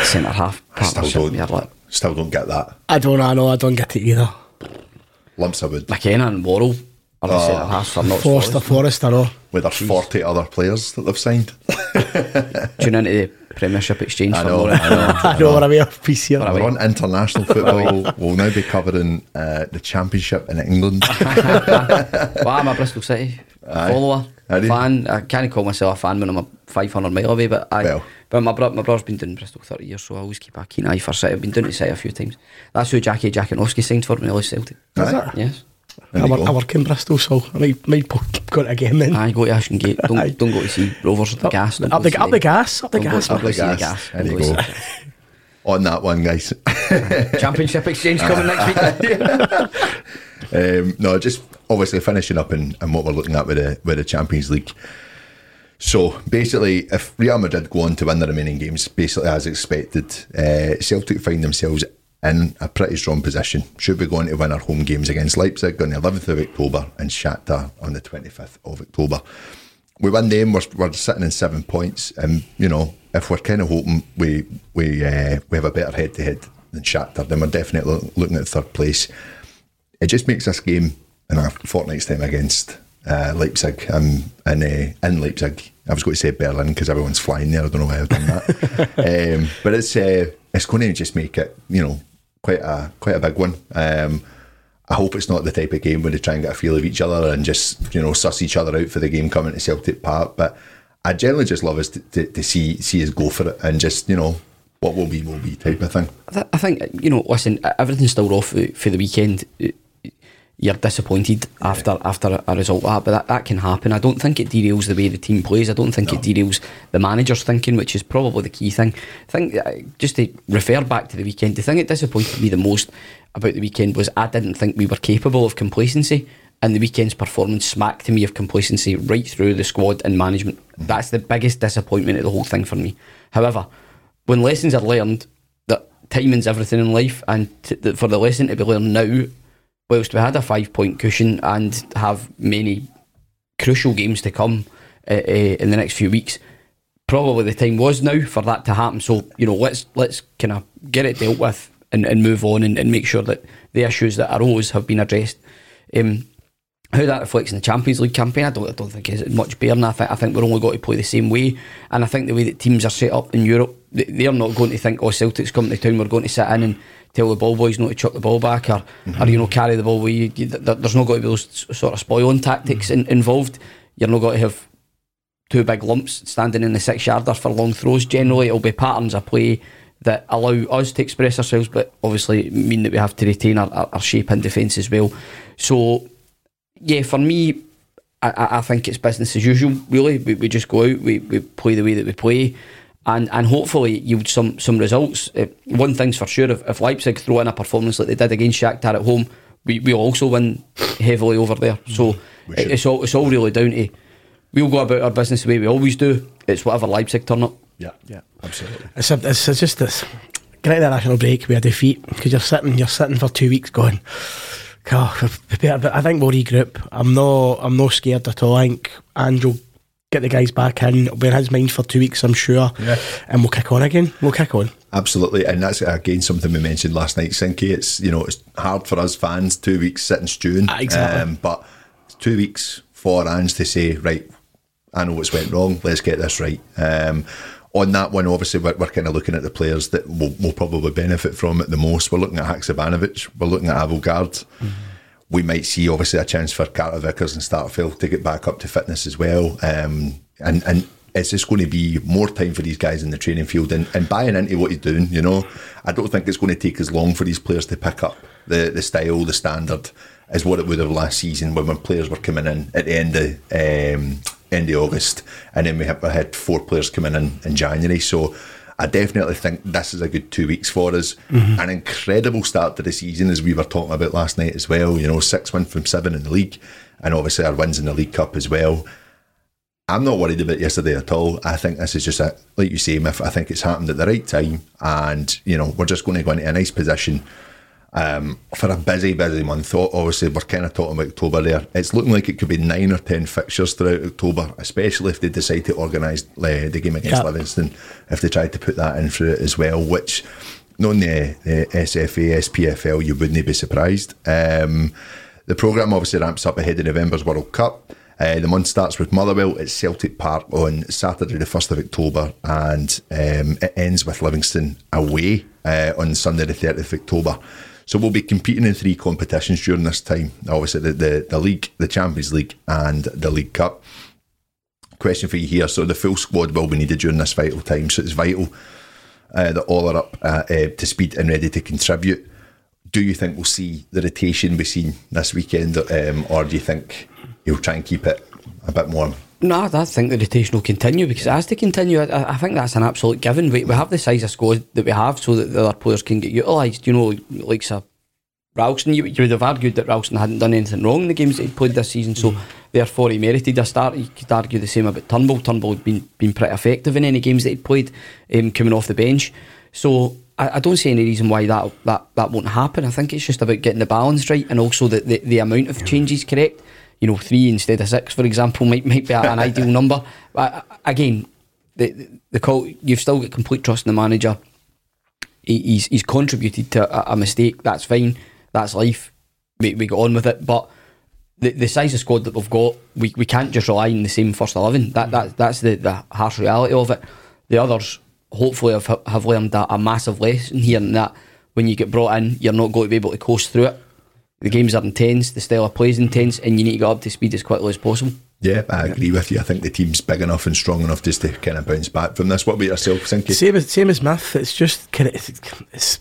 centre half I still don't, like, still don't get that. I don't know, I know, I don't get it either. Lumps of wood. McKenna and Worrell are the centre half for not Forster, Forrest, I know. With there's 40 other players that they've signed. Tune into the Premiership Exchange I for know, more I know. I know what I mean, piece here. What a We're on international football. we'll now be covering uh, the Championship in England. well, I'm a Bristol City Aye. follower, fan. I can't call myself a fan when I'm a 500 mile away, but I. Well. But my, bro my brother's been doing Bristol 30 years, so I always keep a keen eye for City. I've been doing it say City a few times. That's who Jackie Jackanowski signed for when he left Celtic. Is that? Yes. I work, I work in Bristol, so I might, might go to a game then. I go to Ashton Gate. Don't, don't go to see Rovers at the gas. Don't up, the, up the gas. Up the gas. Go, up the gas. gas. There you go. On that one, guys. Championship exchange coming next week. um, no, just obviously finishing up and what we're looking at with the, with the Champions League. So basically, if Real Madrid go on to win the remaining games, basically as expected, uh, Celtic find themselves in a pretty strong position. Should be going to win our home games against Leipzig on the 11th of October and Shakhtar on the 25th of October. We win them, we're, we're sitting in seven points, and you know if we're kind of hoping we we uh, we have a better head to head than Shakhtar, then we're definitely looking at third place it just makes this game in a fortnight's time against uh, Leipzig um, and uh, in Leipzig. I was going to say Berlin because everyone's flying there. I don't know why I've done that, um, but it's uh, it's going to just make it you know quite a quite a big one. Um, I hope it's not the type of game where they try and get a feel of each other and just you know suss each other out for the game coming to Celtic Park. But I generally just love us to, to, to see see us go for it and just you know what will be will be type of thing. I think you know. Listen, everything's still off for for the weekend. You're disappointed after after a result like that, but that, that can happen. I don't think it derails the way the team plays. I don't think it derails the manager's thinking, which is probably the key thing. I think uh, just to refer back to the weekend, the thing that disappointed me the most about the weekend was I didn't think we were capable of complacency, and the weekend's performance smacked to me of complacency right through the squad and management. That's the biggest disappointment of the whole thing for me. However, when lessons are learned, that timing's everything in life, and t- that for the lesson to be learned now, whilst we had a five point cushion and have many crucial games to come uh, uh, in the next few weeks, probably the time was now for that to happen. So you know, let's let's kind of get it dealt with and, and move on and, and make sure that the issues that arose have been addressed. Um, how that reflects in the Champions League campaign, I don't, I don't think is much. And I think I think we're only going to play the same way. And I think the way that teams are set up in Europe, they- they're not going to think, "Oh, Celtic's coming to town. We're going to sit in and tell the ball boys not to chuck the ball back, or or you know mm-hmm. carry the ball. You, you, there's not going to be those sort of spoiling tactics mm-hmm. in, involved. You're not going to have two big lumps standing in the six yarder for long throws. Generally, it'll be patterns of play that allow us to express ourselves, but obviously mean that we have to retain our, our, our shape and defence as well. So, yeah, for me, I- I, I think it's business as usual. Really, we, we just go out, we, we play the way that we play, and and hopefully yield some some results. Uh, one thing's for sure: if, if Leipzig throw in a performance like they did against Shakhtar at home, we we also win heavily over there. So it- it's all it's all really down to we'll go about our business the way we always do. It's whatever Leipzig turn up. Yeah, yeah, absolutely. It's, a, it's, it's just this get out of the national break with a defeat because you're sitting you're sitting for two weeks going. God, I think we'll regroup. I'm not I'm not scared at all. I think Andrew get the guys back in. It'll be in his mind for two weeks, I'm sure. Yeah. And we'll kick on again. We'll kick on. Absolutely, and that's again something we mentioned last night, Sinky. It's you know it's hard for us fans two weeks sitting stewing, Ah, exactly. um, but two weeks for Ange to say right, I know what's went wrong. Let's get this right. Um, on that one, obviously, we're, we're kind of looking at the players that will, will probably benefit from it the most. We're looking at Haksabanovic, we're looking at Abildgaard. We might see obviously a chance for Carter Vickers and Starfelt to get back up to fitness as well. Um, and and it's just going to be more time for these guys in the training field and, and buying into what he's doing. You know, I don't think it's going to take as long for these players to pick up the the style, the standard, as what it would have last season when, when players were coming in at the end of um, end of August, and then we had, we had four players coming in in January. So. I definitely think this is a good two weeks for us. Mm-hmm. An incredible start to the season, as we were talking about last night as well. You know, six wins from seven in the league, and obviously our wins in the League Cup as well I'm not worried about yesterday at all. I think this is just a, like you say, Miff. I think it's happened at the right time, and you know we're just going to go into a nice position um, for a busy, busy month. Obviously, we're kind of talking about October there. It's looking like it could be nine or ten fixtures throughout October, especially if they decide to organise uh, the game against Yeah. Livingston. If they tried to put that in for it as well, which knowing the, the SFA, SPFL, you wouldn't be surprised. Um, the programme obviously ramps up ahead of November's World Cup. Uh, the month starts with Motherwell at Celtic Park on Saturday, the 1st of October, and um, it ends with Livingston away uh, on Sunday, the 30th of October. So we'll be competing in three competitions during this time. Obviously, the, the, the league, the Champions League, and the League Cup. Question for you here. So the full squad will be needed during this vital time. So it's vital uh, that all are up uh, uh, to speed and ready to contribute. Do you think we'll see the rotation we've seen this weekend, um, or do you think he'll try and keep it a bit more? No, I think the rotation will continue because it has to continue. I, I think that's an absolute given. We, we have the size of squad that we have so that the other players can get utilised. You know, like Sir Ralston, you, you would have argued that Ralston hadn't done anything wrong in the games that he'd played this season, so therefore he merited a start. You could argue the same about Turnbull. Turnbull had been, been pretty effective in any games that he'd played um, coming off the bench. So I, I don't see any reason why that, that that won't happen. I think it's just about getting the balance right and also the, the, the amount of changes correct. You know, three instead of six, for example, might might be an ideal number. But again, the, the call you've still got complete trust in the manager. He, he's he's contributed to a, a mistake. That's fine. That's life. We we got on with it. But the, the size of squad that we've got, we, we can't just rely on the same first eleven. That mm. that that's the, the harsh reality of it. The others hopefully have have learned a, a massive lesson here and that when you get brought in, you're not going to be able to coast through it. The games are intense, the style of play is intense, and you need to get up to speed as quickly as possible. Yeah, I agree with you. I think the team's big enough and strong enough just to kind of bounce back from this. What about yourself, Sinky? Same as same as Miff. It's just kind of it's, it's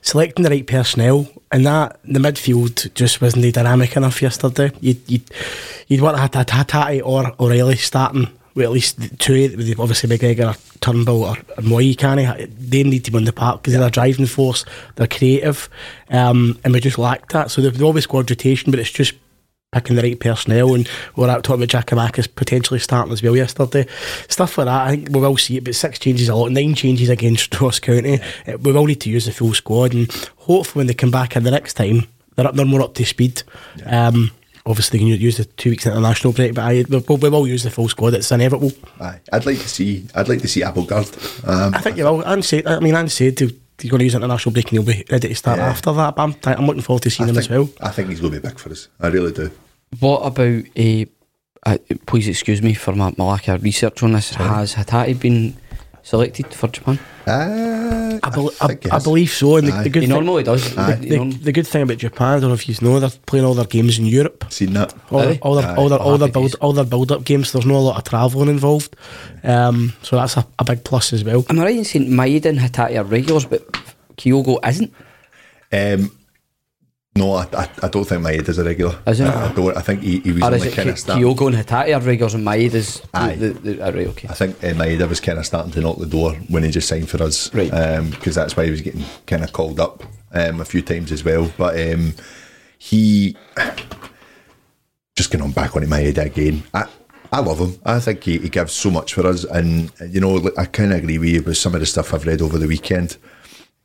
selecting the right personnel, and that the midfield just wasn't dynamic enough yesterday. You'd you'd, you'd want to have Hatate or O'Riley starting with at least two. Obviously McGregor, or Turnbull, or, or Mooy. Canny. They need to be on the park because they're a driving force. They're creative, um, and we just lacked that. So they've, always scored rotation, but it's just picking the right personnel and we're out talking about Giakoumakis potentially starting as well yesterday. Stuff like that, I think we will see it, but six changes a lot, nine changes against Ross County. Uh, We will need to use the full squad and hopefully when they come back in the next time, they're up they're more up to speed. Um obviously they can use the two weeks international break, but I, we, we will use the full squad, it's inevitable. Aye. I'd like to see. I'd like to see Abildgaard. Um, I think you will. And said, I mean, and said to, he's going to use international break and you'll be ready to start Yeah. after that. But I'm, I'm looking forward to seeing I him think, as well. I think he's going to be big for us. I really do. What about a? Uh, please excuse me for my, my lack of research on this. Has Hatate been selected for Japan? Uh, I, bel I, think he I believe so. And the, the good He thing, normally does. the, the, norm- the good thing about Japan, I don't know if you know, they're playing all their games in Europe. Seen that. All, Are their, all, their, Aye. all, their, all, their build all their build up games, there's not a lot of travelling involved. Um, so that's a, a big plus as well. Am I right in saying Maeda and Hatate are regulars, but Kyogo isn't? Um, no, I, I, I don't think Maeda's a regular. Is he? I, I don't. I think he, he was Or is only it kind Ki- of starting. Kyogo and Hatate are regulars and Maeda's Aye. the, the, the, ah, right, okay. I think uh, Maeda was kind of starting to knock the door when he just signed for us, Right. Because that's why he was getting kind of called up um, a few times as well. But um, he just going on back on it, Maeda again. I, I love him. I think he, he gives so much for us, and you know, I kind of agree with you with some of the stuff I've read over the weekend.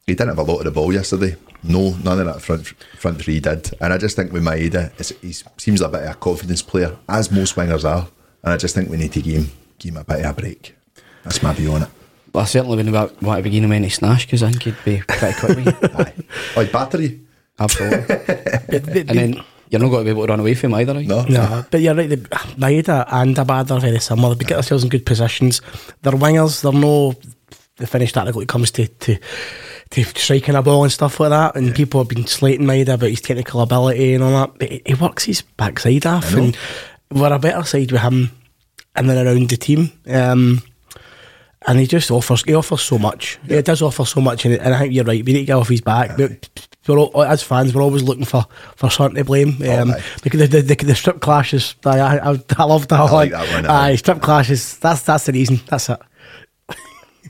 He didn't have a lot of the ball yesterday. No, none of that front front three did. And I just think with Maeda, it's, he seems a bit of a confidence player, as most wingers are. And I just think we need to give him, give him a bit of a break. That's my view on it. Well, I certainly wouldn't want want to begin him any snash because I think he'd be pretty quick with you. Aye. Oh, battery? Absolutely. But- but- and then you're not going to be able to run away from him either, right? No. No, but you're right. The, Maeda and Abad are very similar. They get themselves in good positions. They're wingers. They're no the finished article when it comes to, to to striking a ball and stuff like that. And people have been slating Maeda about his technical ability and all that. But he, works his backside off, and we're a better side with him and then around the team. Um, and he just offers he offers so much. He does offer so much, and, and I think you're right. We need to get off his back. But we're all, as fans, we're always looking for, for something to blame. Um, aye. because the, the, the, the strip clashes, I I, I, love that I one. like that one. Aye, strip clashes. That's that's the reason. That's it.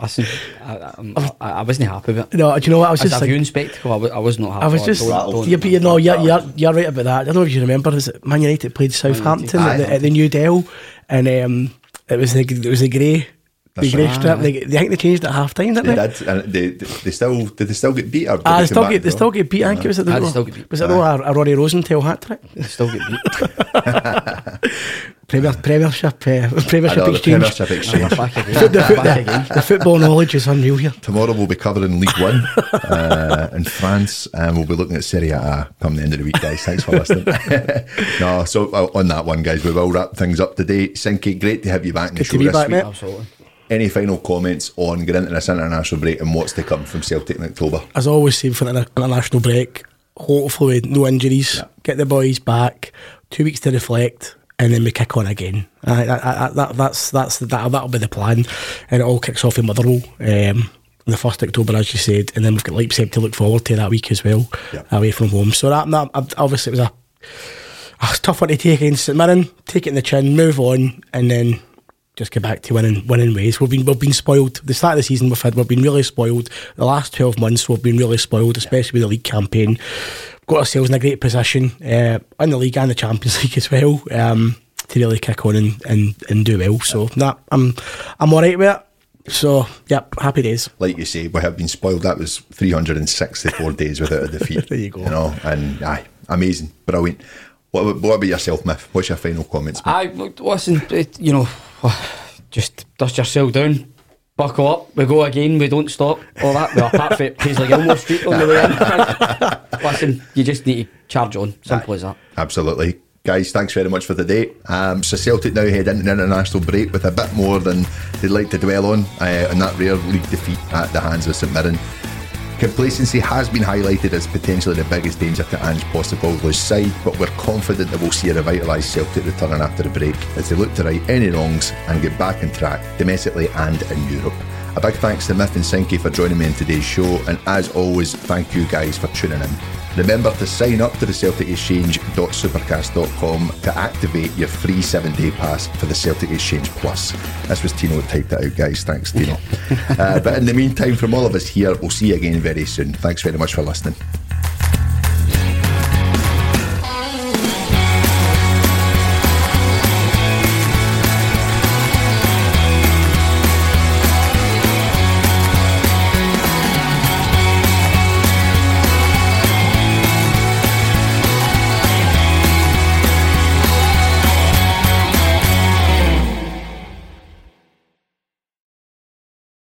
Listen, I, I, I, I wasn't happy with it. No, do you know what I was As just a like, viewing spectacle, I was, not happy. I was just, don't- don't- yeah, but you know, you're, you're, you're right about that. I don't know if you remember, is it Man United played Southampton Aye. at, the, at the New Dell, and um, It was the it was the grey. The That's grey right. strip. They, they think they changed it at half time, didn't They they? did, and they, they still did they still get beat or did Ah, they still get they still get beat. I think it was at the Ah, they still get beat. was it though a, a Rory Rosenthal hat trick? They still get beat. Premier, Premiership, uh, Premiership know, the exchange. Premiership exchange. Back again. The, foot- Back again. the football knowledge is unreal here. Tomorrow we'll be covering League One uh, in France, and we'll be looking at Serie A come the end of the week, guys. Thanks for listening. no, so uh, on that one, guys, we will wrap things up today. Sinky, great to have you back in the Good show to be this back, week. mate. Absolutely. Any final comments on getting into this international break and what's to come from Celtic in October? As always say for the international break, hopefully no injuries, Yeah. get the boys back, two weeks to reflect, and then we kick on again. I, I, I, that, that's that's that, that'll be the plan, and it all kicks off in Motherwell. Um, on the first October, as you said, and then we've got Leipzig to look forward to that week as well, Yeah. away from home. So that, that obviously it was a, a tough one to take against St Mirren. Take it in the chin, move on, and then just get back to winning winning ways. We've been we've been spoiled. The start of the season we've had we've been really spoiled. The last twelve months we've been really spoiled, especially with the league campaign. Got ourselves in a great position uh, in the league and the Champions League as well um, to really kick on and, and, and do well. So nah, I'm I'm all right with it. So yep, happy days. Like you say, we have been spoiled. That was 364 days without a defeat. There you go. You know, and aye, amazing, brilliant. What, about- what about yourself, Miff? What's your final comments? mate? I listen, it, you know, just dust yourself down, buckle up, we go again, we don't stop, all that. Well, apart from Paisley Gilmore Street on the way in. listen, you just need to charge on, simple as that. Absolutely. Guys, thanks very much for the day. Um, so Celtic now head into an international break with a bit more than they'd like to dwell on uh, in that rare league defeat at the hands of St Mirren. Complacency has been highlighted as potentially the biggest danger to Ange Postecoglou's side, but we're confident that we'll see a revitalised Celtic returning after the break as they look to right any wrongs and get back on track domestically and in Europe. A big thanks to Miff and Sinky for joining me in today's show, and as always, thank you guys for tuning in. Remember to sign up to the Celtic Exchange.supercast.com to activate your free seven day pass for the Celtic Exchange Plus. This was Tino that typed it out, guys. Thanks, Tino. uh, but in the meantime, from all of us here, we'll see you again very soon. Thanks very much for listening.